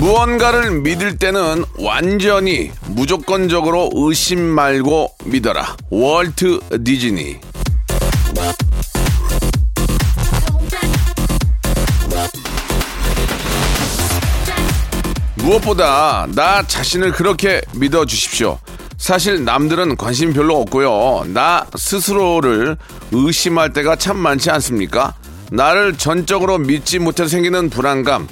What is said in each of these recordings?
무언가를 믿을 때는 완전히 무조건적으로 의심 말고 믿어라 월트 디즈니 무엇보다 나 자신을 그렇게 믿어 주십시오. 사실 남들은 관심 별로 없고요. 나 스스로를 의심할 때가 참 많지 않습니까? 나를 전적으로 믿지 못해 생기는 불안감,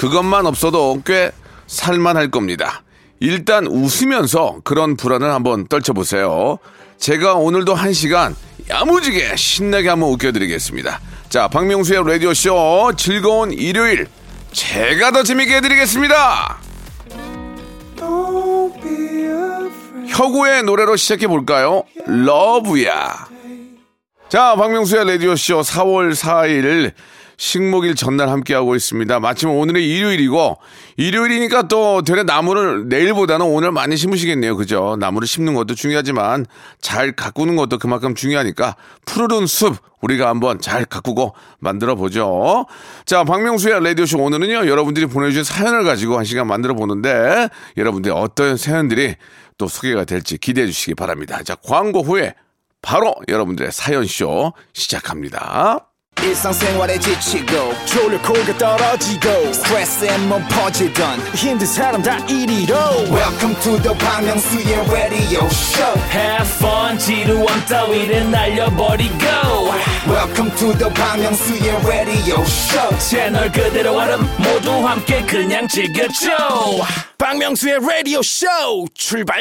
그것만 없어도 꽤 살만할 겁니다. 일단 웃으면서 그런 불안을 한번 떨쳐보세요. 제가 오늘도 한 시간 야무지게 신나게 한번 웃겨드리겠습니다. 자, 박명수의 라디오쇼 즐거운 일요일 제가 더 재밌게 해드리겠습니다. 혁우의 노래로 시작해 볼까요? 러브야. 자, 박명수의 라디오쇼 4월 4일 식목일 전날 함께하고 있습니다. 마침 오늘이 일요일이고, 일요일이니까 또 되레 나무를 내일보다는 오늘 많이 심으시겠네요. 그죠? 나무를 심는 것도 중요하지만 잘 가꾸는 것도 그만큼 중요하니까 푸르른 숲 우리가 한번 잘 가꾸고 만들어 보죠. 자, 박명수의 라디오쇼 오늘은요, 여러분들이 보내주신 사연을 가지고 한 시간 만들어 보는데, 여러분들이 어떤 사연들이 또 소개가 될지 기대해 주시기 바랍니다. 자, 광고 후에 바로 여러분들의 사연쇼 시작합니다. 일상생활에 지치고, 졸려 코가 떨어지고, 스트레스에 몸 퍼지던, 힘든 사람 다 이리로. welcome to the Bang Myung-soo's radio show Have fun 지루함 따위를 날려버리고 welcome to the Bang Myung-soo's radio show 채널 그대로 얼음 모두 함께 그냥 즐겨줘 박명수의 라디오 쇼 출발!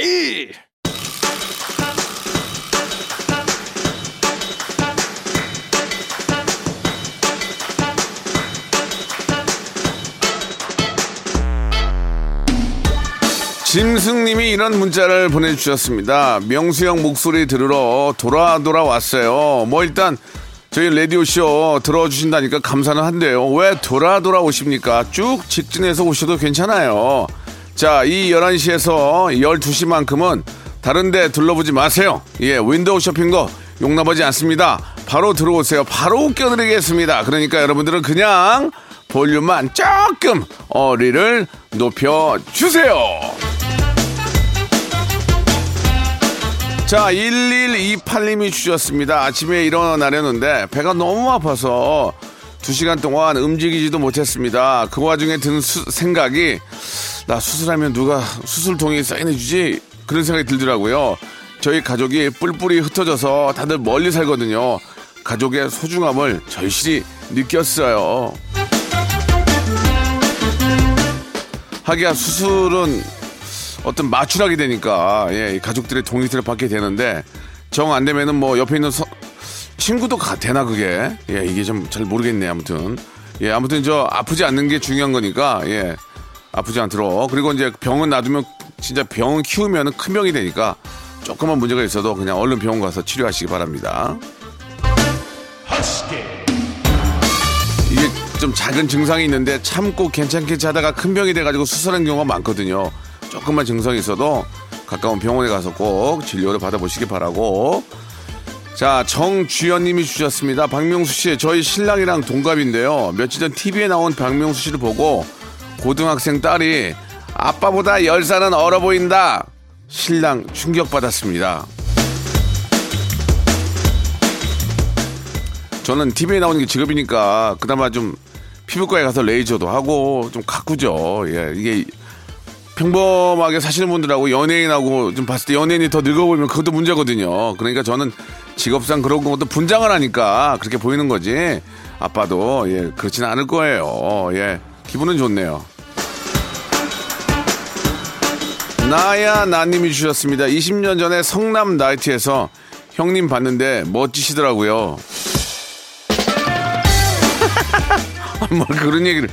짐승님이 이런 문자를 보내주셨습니다. 명수 형 목소리 들으러 돌아 돌아 왔어요. 뭐 일단 저희 라디오 쇼 들어주신다니까 감사는 한데요. 왜 돌아 돌아 오십니까? 쭉 직진해서 오셔도 괜찮아요. 자, 이 11시에서 12시만큼은 다른데 둘러보지 마세요. 예, 윈도우 쇼핑거 용납하지 않습니다. 바로 들어오세요. 바로 웃겨드리겠습니다. 그러니까 여러분들은 그냥 볼륨만 조금 어리를 높여주세요. 자, 1128님이 주셨습니다. 아침에 일어나려는데 배가 너무 아파서 2시간 동안 움직이지도 못했습니다. 그 와중에 든 수- 생각이 나 수술하면 누가 수술통에 사인해주지? 그런 생각이 들더라고요. 저희 가족이 뿔뿔이 흩어져서 다들 멀리 살거든요. 가족의 소중함을 절실히 느꼈어요. 하기야 수술은 어떤 마취하게 되니까 예, 이 가족들의 동의를 받게 되는데 정 안 되면은 뭐 옆에 있는 서- 친구도 가 되나 그게 예 이게 좀 잘 모르겠네 아무튼 예 아무튼 저 아프지 않는 게 중요한 거니까 예 아프지 않도록 그리고 이제 병은 놔두면 진짜 병은 키우면은 큰 병이 되니까 조금만 문제가 있어도 그냥 얼른 병원 가서 치료하시기 바랍니다. 이게 좀 작은 증상이 있는데 참고 괜찮게 자다가 큰 병이 돼가지고 수술하는 경우가 많거든요. 조금만 증상이 있어도 가까운 병원에 가서 꼭 진료를 받아보시기 바라고. 자, 정주연님이 주셨습니다. 박명수 씨, 저희 신랑이랑 동갑인데요. 며칠 전 TV에 나온 박명수 씨를 보고 고등학생 딸이 아빠보다 10살은 어려 보인다. 신랑 충격받았습니다. 저는 TV에 나오는 게 직업이니까 그나마 좀 피부과에 가서 레이저도 하고 좀 가꾸죠. 예, 이게 평범하게 사시는 분들하고 연예인하고 좀 봤을 때 연예인이 더 늙어 보이면 그것도 문제거든요. 그러니까 저는 직업상 그런 것도 분장을 하니까 그렇게 보이는 거지. 아빠도 예, 그렇지는 않을 거예요. 예, 기분은 좋네요. 나야 나님이 주셨습니다. 20년 전에 성남 나이트에서 형님 봤는데 멋지시더라고요. 뭐 그런 얘기를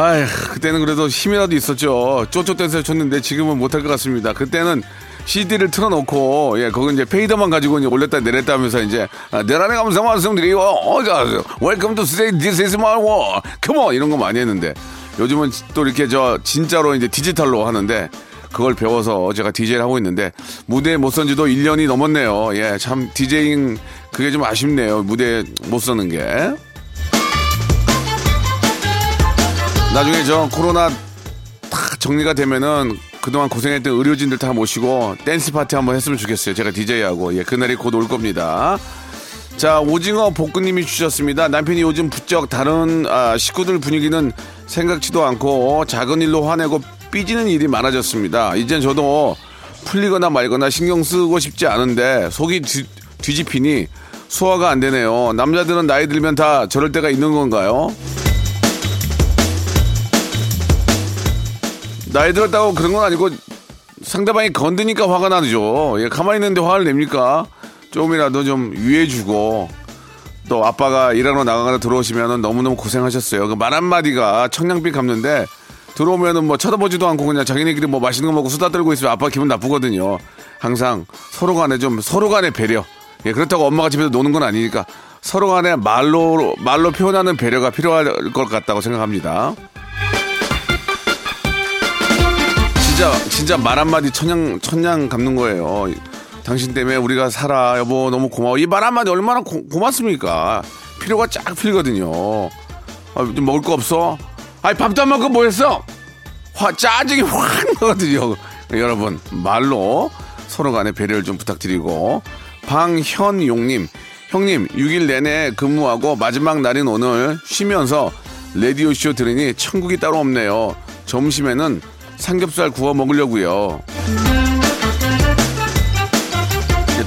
아휴, 그때는 그래도 힘이라도 있었죠. 쪼쪼댄스를 쳤는데 지금은 못할 것 같습니다. 그때는 CD를 틀어놓고, 예, 거기 이제 페이더만 가지고 이제 올렸다 내렸다 하면서 이제, 아, 내란의 감사 말씀드리고, 어, 자, welcome to say this is my war. come on! 이런 거 많이 했는데, 요즘은 또 이렇게 저, 진짜로 이제 디지털로 하는데, 그걸 배워서 제가 DJ를 하고 있는데, 무대에 못 선 지도 1년이 넘었네요. 예, 참, DJing, 그게 좀 아쉽네요. 무대에 못 서는 게. 나중에 저 코로나 다 정리가 되면은 그동안 고생했던 의료진들 다 모시고 댄스 파티 한번 했으면 좋겠어요. 제가 DJ하고. 예, 그날이 곧 올 겁니다. 자, 오징어 볶음님이 주셨습니다. 남편이 요즘 부쩍 다른 아, 식구들 분위기는 생각지도 않고 작은 일로 화내고 삐지는 일이 많아졌습니다. 이젠 저도 풀리거나 말거나 신경 쓰고 싶지 않은데 속이 뒤, 뒤집히니 소화가 안 되네요. 남자들은 나이 들면 다 저럴 때가 있는 건가요? 나이 들었다고 그런 건 아니고 상대방이 건드니까 화가 나죠. 예, 가만히 있는데 화를 냅니까? 조금이라도 좀 유해주고 또 아빠가 일하러 나가거나 들어오시면 너무너무 고생하셨어요. 그 말 한마디가 청량빛 감는데 들어오면은 뭐 쳐다보지도 않고 그냥 자기네끼리 뭐 맛있는 거 먹고 수다 떨고 있으면 아빠 기분 나쁘거든요. 항상 서로 간에 좀 서로 간에 배려. 예, 그렇다고 엄마가 집에서 노는 건 아니니까 서로 간에 말로 말로 표현하는 배려가 필요할 것 같다고 생각합니다. 진짜 진짜 말 한마디 천냥 천냥 감는 거예요. 당신 때문에 우리가 살아 여보 너무 고마워 이 말 한마디 얼마나 고, 고맙습니까? 필요가 쫙 풀리거든요. 아, 좀 먹을 거 없어? 아니 밥도 안 먹고 뭐 했어? 화 짜증이 확 나거든요. 여러분 말로 서로 간에 배려를 좀 부탁드리고 방현용님 형님 6일 내내 근무하고 마지막 날인 오늘 쉬면서 라디오 쇼 들으니 천국이 따로 없네요. 점심에는 삼겹살 구워 먹으려고요.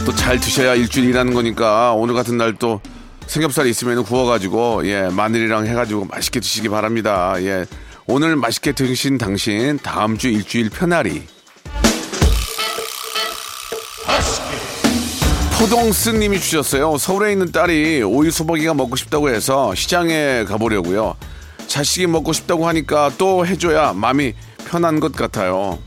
또 잘 드셔야 일주일 일하는 거니까 오늘 같은 날 또 삼겹살이 있으면 구워가지고 예 마늘이랑 해가지고 맛있게 드시기 바랍니다. 예 오늘 맛있게 드신 당신 다음 주 일주일 편하리. 포동스님이 주셨어요. 서울에 있는 딸이 오이 수박이가 먹고 싶다고 해서 시장에 가보려고요. 자식이 먹고 싶다고 하니까 또 해줘야 마음이 편한 것 같아요.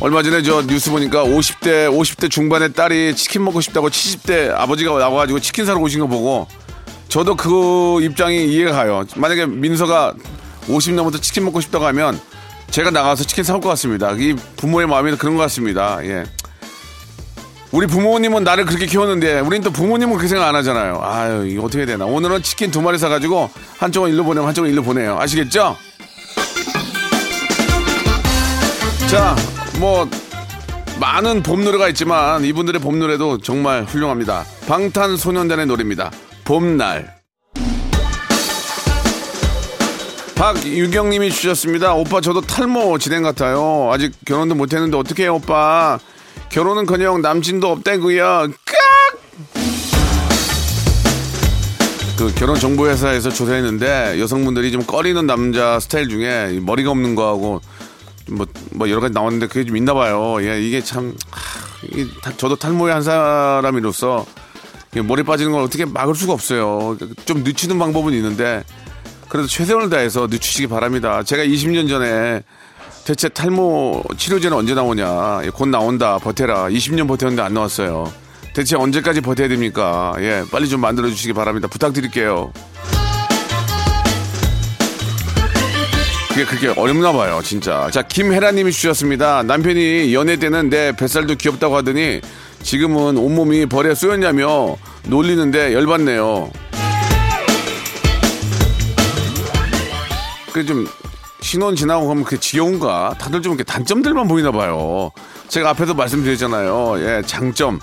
얼마 전에 저 뉴스 보니까 50대 50대 중반의 딸이 치킨 먹고 싶다고 70대 아버지가 나와가지고 치킨 사러 오신 거 보고 저도 그 입장이 이해가 가요. 만약에 민서가 50 넘어서 치킨 먹고 싶다고 하면 제가 나가서 치킨 사올 것 같습니다. 이 부모의 마음이 그런 것 같습니다. 예. 우리 부모님은 나를 그렇게 키웠는데 우리는 또 부모님은 그렇게 생각 안 하잖아요. 아유 이거 어떻게 해야 되나. 오늘은 치킨 두 마리 사가지고 한쪽은 일로 보내고 한쪽은 일로 보내요. 아시겠죠? 자, 뭐 많은 봄 노래가 있지만 이분들의 봄 노래도 정말 훌륭합니다. 방탄소년단의 노래입니다. 봄날. 박유경님이 주셨습니다. 오빠 저도 탈모 진행 같아요. 아직 결혼도 못했는데 어떻게 해요, 오빠? 결혼은커녕 남친도 없다고요. 그 결혼 정보 회사에서 조사했는데 여성분들이 좀 꺼리는 남자 스타일 중에 머리가 없는 거하고 뭐, 뭐 여러 가지 나왔는데 그게 좀 있나 봐요. 예, 이게 참, 하, 이게 다- 저도 탈모의 한 사람으로서 이게 머리 빠지는 걸 어떻게 막을 수가 없어요. 좀 늦추는 방법은 있는데 그래도 최선을 다해서 늦추시기 바랍니다. 제가 20년 전에 대체 탈모 치료제는 언제 나오냐. 예, 곧 나온다. 버텨라. 20년 버텼는데 안 나왔어요. 대체 언제까지 버텨야 됩니까? 예, 빨리 좀 만들어 주시기 바랍니다. 부탁드릴게요. 그게 그렇게 어렵나 봐요, 진짜. 자, 김혜라님이 주셨습니다. 남편이 연애 때는 내 뱃살도 귀엽다고 하더니 지금은 온몸이 벌에 쏘였냐며 놀리는데 열받네요. 그좀 신혼 지나고 가면 그게 지겨운가? 다들 좀 이렇게 단점들만 보이나 봐요. 제가 앞에서 말씀드렸잖아요. 예, 장점.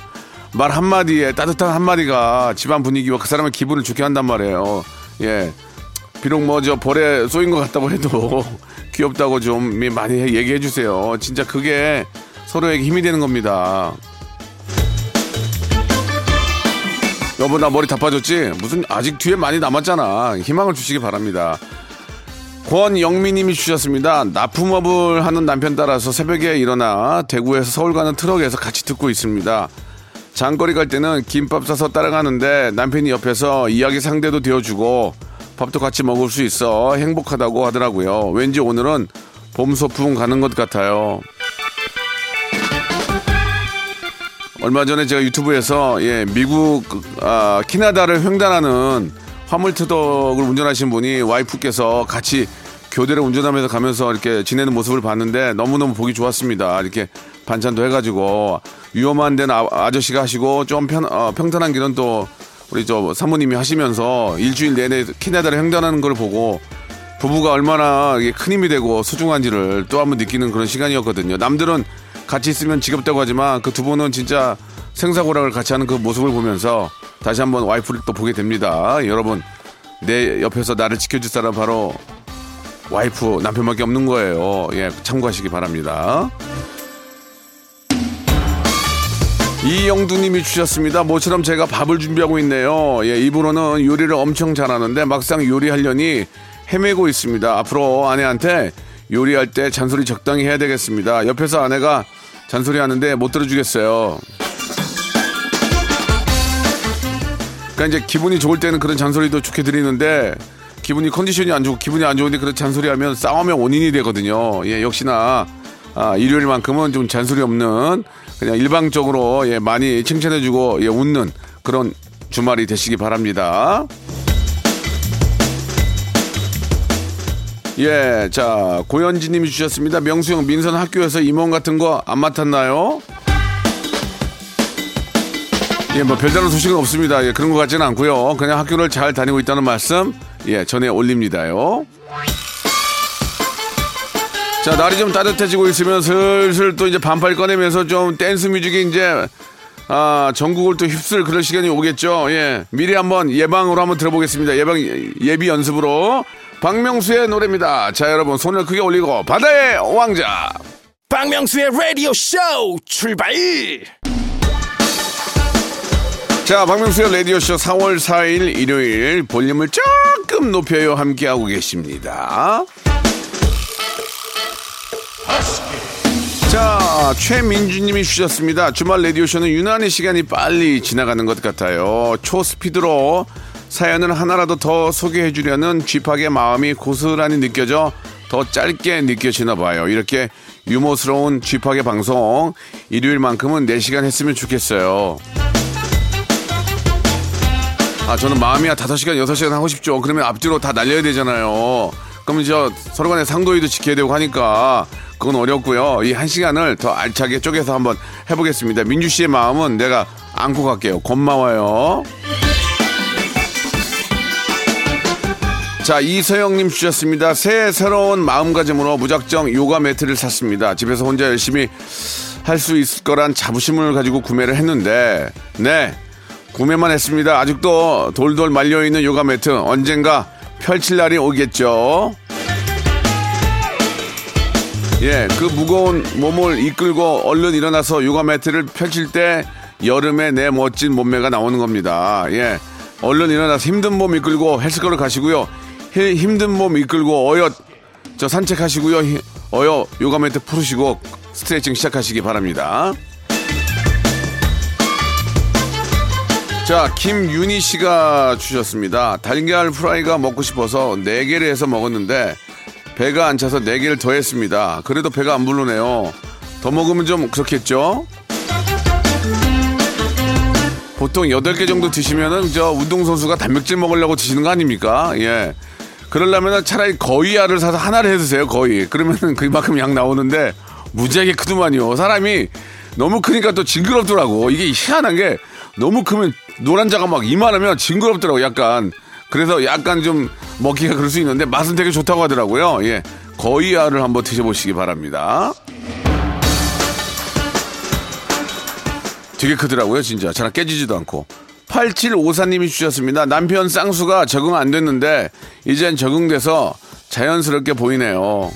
말 한마디에 따뜻한 한마디가 집안 분위기와 그 사람의 기분을 좋게 한단 말이에요. 예. 비록 뭐 저 벌에 쏘인 것 같다고 해도 귀엽다고 좀 많이 얘기해 주세요. 진짜 그게 서로에게 힘이 되는 겁니다. 여보 나 머리 다 빠졌지? 무슨 아직 뒤에 많이 남았잖아. 희망을 주시기 바랍니다. 권영미님이 주셨습니다. 납품업을 하는 남편 따라서 새벽에 일어나 대구에서 서울 가는 트럭에서 같이 듣고 있습니다. 장거리 갈 때는 김밥 싸서 따라가는데 남편이 옆에서 이야기 상대도 되어주고 밥도 같이 먹을 수 있어 행복하다고 하더라고요. 왠지 오늘은 봄 소풍 가는 것 같아요. 얼마 전에 제가 유튜브에서 예, 미국 아, 캐나다를 횡단하는 화물트럭을 운전하신 분이 와이프께서 같이 교대를 운전하면서 가면서 이렇게 지내는 모습을 봤는데 너무너무 보기 좋았습니다. 이렇게 반찬도 해가지고 위험한 데는 아, 아저씨가 하시고 좀 편, 어, 평탄한 길은 또 우리 저 사모님이 하시면서 일주일 내내 캐나다를 횡단하는 걸 보고 부부가 얼마나 큰 힘이 되고 소중한지를 또 한번 느끼는 그런 시간이었거든요. 남들은 같이 있으면 지겹다고 하지만 그 두 분은 진짜 생사고락을 같이 하는 그 모습을 보면서 다시 한번 와이프를 또 보게 됩니다. 여러분, 내 옆에서 나를 지켜줄 사람 바로 와이프, 남편밖에 없는 거예요. 예, 참고하시기 바랍니다. 이영두님이 주셨습니다. 모처럼 제가 밥을 준비하고 있네요. 예, 입으로는 요리를 엄청 잘하는데 막상 요리하려니 헤매고 있습니다. 앞으로 아내한테 요리할 때 잔소리 적당히 해야 되겠습니다. 옆에서 아내가 잔소리 하는데 못 들어주겠어요. 그러니까 이제 기분이 좋을 때는 그런 잔소리도 좋게 드리는데 기분이 컨디션이 안 좋고 기분이 안 좋은데 그런 잔소리하면 싸움의 원인이 되거든요. 예, 역시나 아, 일요일만큼은 좀 잔소리 없는 그냥 일방적으로 예, 많이 칭찬해주고 예, 웃는 그런 주말이 되시기 바랍니다. 예, 자 고현지님이 주셨습니다. 명수형 민선 학교에서 임원 같은 거 안 맡았나요? 예, 뭐 별다른 소식은 없습니다. 예, 그런 것 같지는 않고요. 그냥 학교를 잘 다니고 있다는 말씀 예 전해 올립니다요. 자 날이 좀 따뜻해지고 있으면 슬슬 또 이제 반팔 꺼내면서 좀 댄스 뮤직이 이제 아 전국을 또 휩쓸 그럴 시간이 오겠죠. 예 미리 한번 예방으로 한번 들어보겠습니다. 예방 예비 연습으로 박명수의 노래입니다. 자 여러분 손을 크게 올리고 바다의 왕자. 박명수의 라디오 쇼 출발 자, 박명수의 라디오쇼 4월 4일 일요일 볼륨을 조금 높여요 함께하고 계십니다. 자, 최민주님이 주셨습니다. 주말 라디오쇼는 유난히 시간이 빨리 지나가는 것 같아요. 초스피드로 사연을 하나라도 더 소개해 주려는 쥐팍의 마음이 고스란히 느껴져 더 짧게 느껴지나 봐요. 이렇게 유머스러운 쥐팍의 방송 일요일만큼은 4시간 했으면 좋겠어요. 아, 저는 마음이야 5시간, 6시간 하고 싶죠. 그러면 앞뒤로 다 날려야 되잖아요. 그러면 저 서로 간에 상도위도 지켜야 되고 하니까 그건 어렵고요. 이 한 시간을 더 알차게 쪼개서 한번 해보겠습니다. 민주 씨의 마음은 내가 안고 갈게요. 고마워요. 자, 이서영님 주셨습니다. 새해 새로운 마음가짐으로 무작정 요가 매트를 샀습니다. 집에서 혼자 열심히 할 수 있을 거란 자부심을 가지고 구매를 했는데, 네. 구매만 했습니다. 아직도 돌돌 말려있는 요가 매트 언젠가 펼칠 날이 오겠죠. 예, 그 무거운 몸을 이끌고 얼른 일어나서 요가 매트를 펼칠 때 여름에 내 멋진 몸매가 나오는 겁니다. 예, 얼른 일어나서 힘든 몸 이끌고 헬스클럽 가시고요. 히- 힘든 몸 이끌고 어여 저 산책하시고요. 히- 어여 요가 매트 풀으시고 스트레칭 시작하시기 바랍니다. 자, 김윤희 씨가 주셨습니다. 달걀 프라이가 먹고 싶어서 네개를 해서 먹었는데 배가 안 차서 네개를 더 했습니다. 그래도 배가 안 부르네요. 더 먹으면 좀 그렇겠죠? 보통 여덟 개 정도 드시면은 저 운동선수가 단백질 먹으려고 드시는 거 아닙니까? 예. 그러려면 차라리 거의 알을 사서 하나를 해 드세요, 거의. 그러면은 그만큼 양 나오는데 무지하게 크더만요. 사람이 너무 크니까 또 징그럽더라고. 이게 희한한 게 너무 크면 노란 자가 막 이만하면 징그럽더라고, 약간. 그래서 약간 좀 먹기가 그럴 수 있는데 맛은 되게 좋다고 하더라고요. 예. 거의 알을 한번 드셔보시기 바랍니다. 되게 크더라고요, 진짜. 잘 깨지지도 않고. 8754님이 주셨습니다. 남편 쌍수가 적응 안 됐는데, 이젠 적응돼서 자연스럽게 보이네요.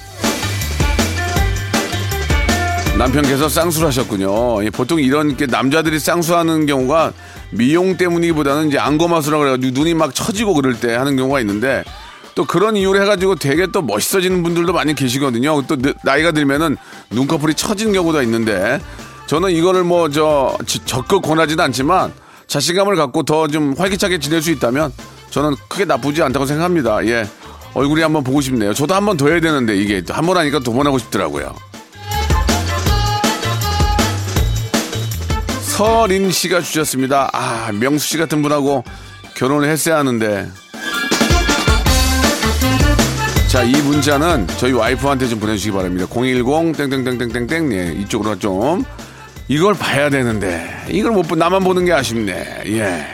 남편께서 쌍수를 하셨군요. 예, 보통 이런 게 남자들이 쌍수하는 경우가 미용 때문이기보다는 이제 안검하수라 그래가지고 눈이 막 처지고 그럴 때 하는 경우가 있는데 또 그런 이유를 해가지고 되게 또 멋있어지는 분들도 많이 계시거든요. 또 느- 나이가 들면은 눈꺼풀이 처지는 경우가 있는데 저는 이거를 뭐 저 적극 권하지는 않지만 자신감을 갖고 더 좀 활기차게 지낼 수 있다면 저는 크게 나쁘지 않다고 생각합니다. 예. 얼굴이 한번 보고 싶네요. 저도 한번 더 해야 되는데 이게 한 번 하니까 두 번 하고 싶더라고요. 서린 씨가 주셨습니다. 아, 명수 씨 같은 분하고 결혼을 했어야 하는데. 자, 이 문자는 저희 와이프한테 좀 보내주시기 바랍니다. 010 땡땡땡땡땡땡 예, 이쪽으로 좀 이걸 봐야 되는데 이걸 못 보, 나만 보는 게 아쉽네. 예.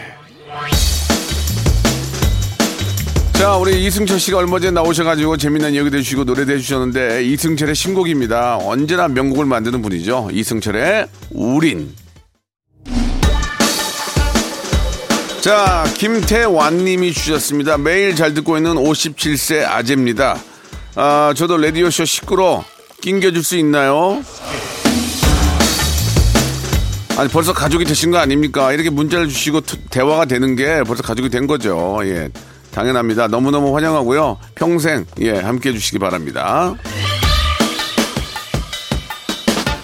자, 우리 이승철 씨가 얼마 전에 나오셔가지고 재미난 얘기도 해주시고 노래도 해주셨는데 이승철의 신곡입니다. 언제나 명곡을 만드는 분이죠. 이승철의 우린. 자, 김태완 님이 주셨습니다. 매일 잘 듣고 있는 57세 아재입니다. 아, 저도 라디오쇼 식구로 낑겨줄 수 있나요? 아니, 벌써 가족이 되신 거 아닙니까? 이렇게 문자를 주시고 투- 대화가 되는 게 벌써 가족이 된 거죠. 예. 당연합니다. 너무너무 환영하고요. 평생, 예, 함께 해주시기 바랍니다.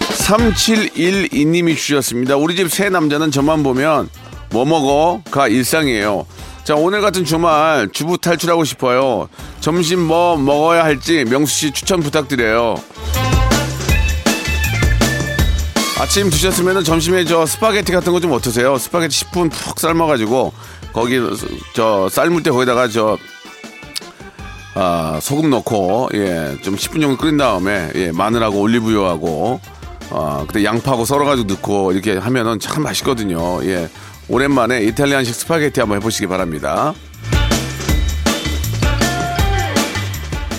3712님이 주셨습니다. 우리 집 새 남자는 저만 보면 뭐 먹어?가 일상이에요. 자, 오늘 같은 주말 주부 탈출하고 싶어요. 점심 뭐 먹어야 할지 명수 씨 추천 부탁드려요. 아침 드셨으면 점심에 저 스파게티 같은 거 좀 어떠세요? 스파게티 10분 푹 삶아가지고 거기 저 삶을 때 거기다가 저 아, 소금 넣고 예, 좀 10분 정도 끓인 다음에 예, 마늘하고 올리브유하고 아, 그때 양파하고 썰어가지고 넣고 이렇게 하면은 참 맛있거든요. 예, 오랜만에 이탈리안식 스파게티 한번 해보시기 바랍니다.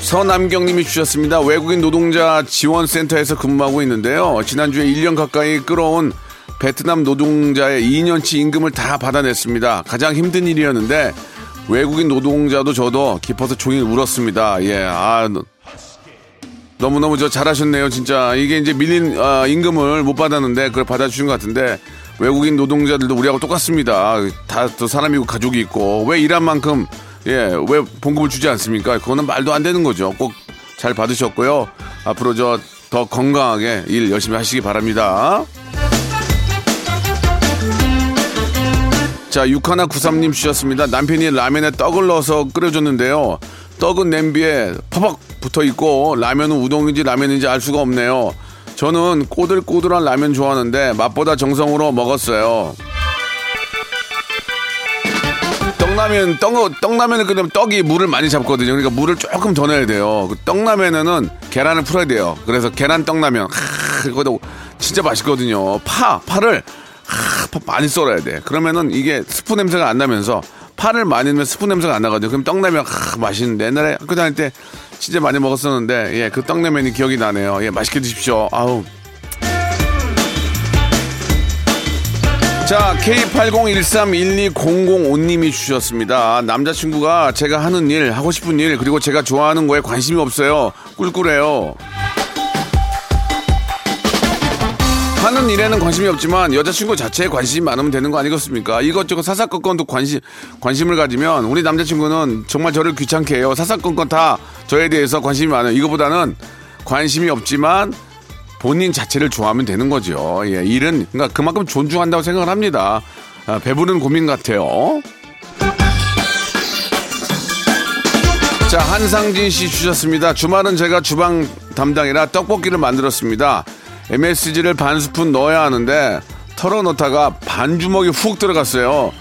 서남경님이 주셨습니다. 외국인 노동자 지원센터에서 근무하고 있는데요. 지난주에 1년 가까이 끌어온 베트남 노동자의 2년치 임금을 다 받아냈습니다. 가장 힘든 일이었는데 외국인 노동자도 저도 기뻐서 종일 울었습니다. 예, 아, 너- 너무너무 저 잘하셨네요, 진짜. 이게 이제 밀린 아, 임금을 못 받았는데 그걸 받아주신 것 같은데 외국인 노동자들도 우리하고 똑같습니다. 다 또 사람이고 가족이 있고 왜 일한 만큼 예, 왜 봉급을 주지 않습니까? 그거는 말도 안 되는 거죠. 꼭 잘 받으셨고요. 앞으로 저 더 건강하게 일 열심히 하시기 바랍니다. 자, 6193님 주셨습니다. 남편이 라면에 떡을 넣어서 끓여줬는데요. 떡은 냄비에 퍼벅 붙어 있고, 라면은 우동인지 라면인지 알 수가 없네요. 저는 꼬들꼬들한 라면 좋아하는데, 맛보다 정성으로 먹었어요. 떡라면, 떡, 떡라면을 끓이면 떡이 물을 많이 잡거든요. 그러니까 물을 조금 더 넣어야 돼요. 그 떡라면에는 계란을 풀어야 돼요. 그래서 계란 떡라면, 하, 그거도 진짜 맛있거든요. 파, 파를 하, 파 많이 썰어야 돼. 그러면은 이게 스프 냄새가 안 나면서 파를 많이 넣으면 스프 냄새가 안 나거든요. 그럼 떡라면 하, 맛있는데 옛날에 학교 다닐 때 진짜 많이 먹었었는데 예, 그 떡라면이 기억이 나네요. 예, 맛있게 드십시오. 아우. 자, K80131200님이 주셨습니다. 남자친구가 제가 하는 일, 하고 싶은 일, 그리고 제가 좋아하는 거에 관심이 없어요. 꿀꿀해요. 하는 일에는 관심이 없지만 여자친구 자체에 관심이 많으면 되는 거 아니겠습니까? 이것저것 사사건건도 관심, 관심을 가지면 우리 남자친구는 정말 저를 귀찮게 해요. 사사건건 다 저에 대해서 관심이 많아요. 이거보다는 관심이 없지만 본인 자체를 좋아하면 되는 거죠. 예, 일은 그러니까 그만큼 존중한다고 생각을 합니다. 아, 배부른 고민 같아요. 자, 한상진 씨 주셨습니다. 주말은 제가 주방 담당이라 떡볶이를 만들었습니다. MSG를 반 스푼 넣어야 하는데 털어놓다가 반 주먹이 훅 들어갔어요.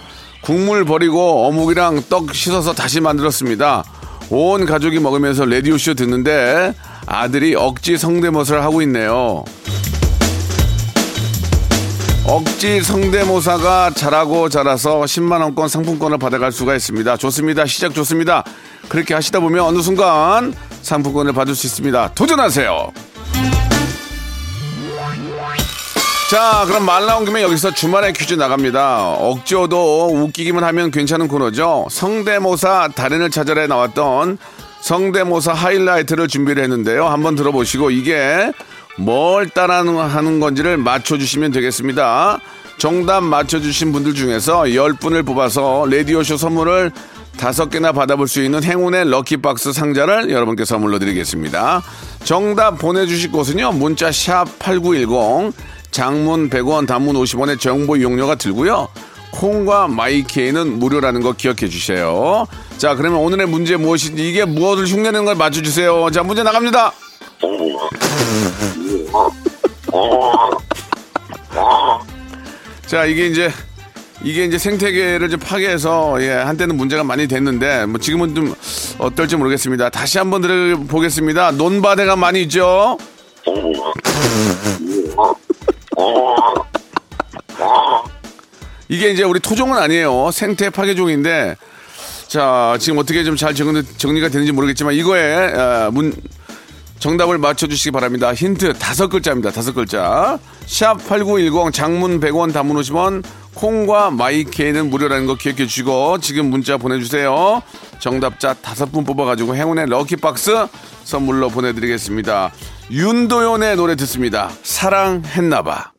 국물 버리고 어묵이랑 떡 씻어서 다시 만들었습니다. 온 가족이 먹으면서 라디오쇼 듣는데 아들이 억지 성대모사를 하고 있네요. 억지 성대모사가 잘하고 자라서 10만원권 상품권을 받아갈 수가 있습니다. 좋습니다. 시작 좋습니다. 그렇게 하시다 보면 어느 순간 상품권을 받을 수 있습니다. 도전하세요. 자, 그럼 말 나온 김에 여기서 주말에 퀴즈 나갑니다. 억지로도 웃기기만 하면 괜찮은 코너죠. 성대모사 달인을 찾아내 나왔던 성대모사 하이라이트를 준비를 했는데요. 한번 들어보시고 이게 뭘 따라하는 건지를 맞춰주시면 되겠습니다. 정답 맞춰주신 분들 중에서 10분을 뽑아서 라디오쇼 선물을 다섯 개나 받아볼 수 있는 행운의 럭키박스 상자를 여러분께 선물로 드리겠습니다. 정답 보내주실 곳은요. 문자 샵 8910 장문 100원 단문 50원의 정보 이용료가 들고요. 콩과 마이케이는 무료라는 거 기억해 주세요. 자, 그러면 오늘의 문제 무엇인지 이게 무엇을 흉내내는 걸 맞춰 주세요. 자, 문제 나갑니다. 자, 이게 이제 이게 이제 생태계를 좀 파괴해서 예, 한때는 문제가 많이 됐는데 뭐 지금은 좀 어떨지 모르겠습니다. 다시 한번 들어보겠습니다. 논바대가 많이 있죠. 이게 이제 우리 토종은 아니에요. 생태 파괴종인데 자 지금 어떻게 좀 잘 정리 가 되는지 모르겠지만 이거에 어, 문 정답을 맞춰주시기 바랍니다. 힌트 다섯 글자입니다. 다섯 글자. 샵 8910 장문 100원 단문 50원 콩과 마이케이는 무료라는 거 기억해 주시고 지금 문자 보내주세요. 정답자 다섯 분 뽑아가지고 행운의 럭키박스 선물로 보내드리겠습니다. 윤도현의 노래 듣습니다. 사랑했나봐.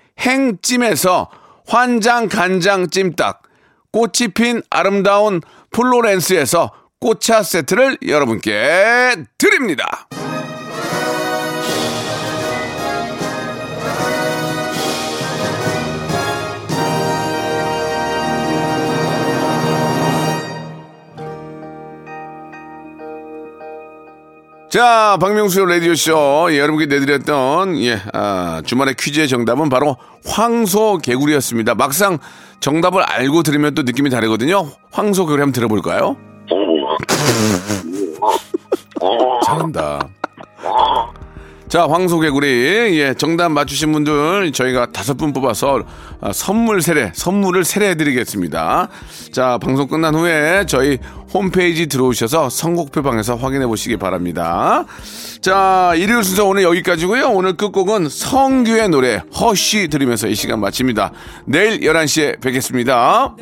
행찜에서 환장 간장 찜닭, 꽃이 핀 아름다운 플로렌스에서 꽃차 세트를 여러분께 드립니다. 자, 박명수의 라디오쇼. 예, 여러분께 내드렸던, 예, 아, 주말의 퀴즈의 정답은 바로 황소 개구리였습니다. 막상 정답을 알고 들으면 또 느낌이 다르거든요. 황소 개구리 한번 들어볼까요? 잘한다. 자, 황소개구리. 예, 정답 맞추신 분들 저희가 다섯 분 뽑아서 아, 선물 세례, 선물을 세례해드리겠습니다. 자, 방송 끝난 후에 저희 홈페이지 들어오셔서 선곡표 방에서 확인해 보시기 바랍니다. 자, 일요일 순서 오늘 여기까지고요 오늘 끝곡은 성규의 노래 허쉬 들으면서 이 시간 마칩니다. 내일 11시에 뵙겠습니다.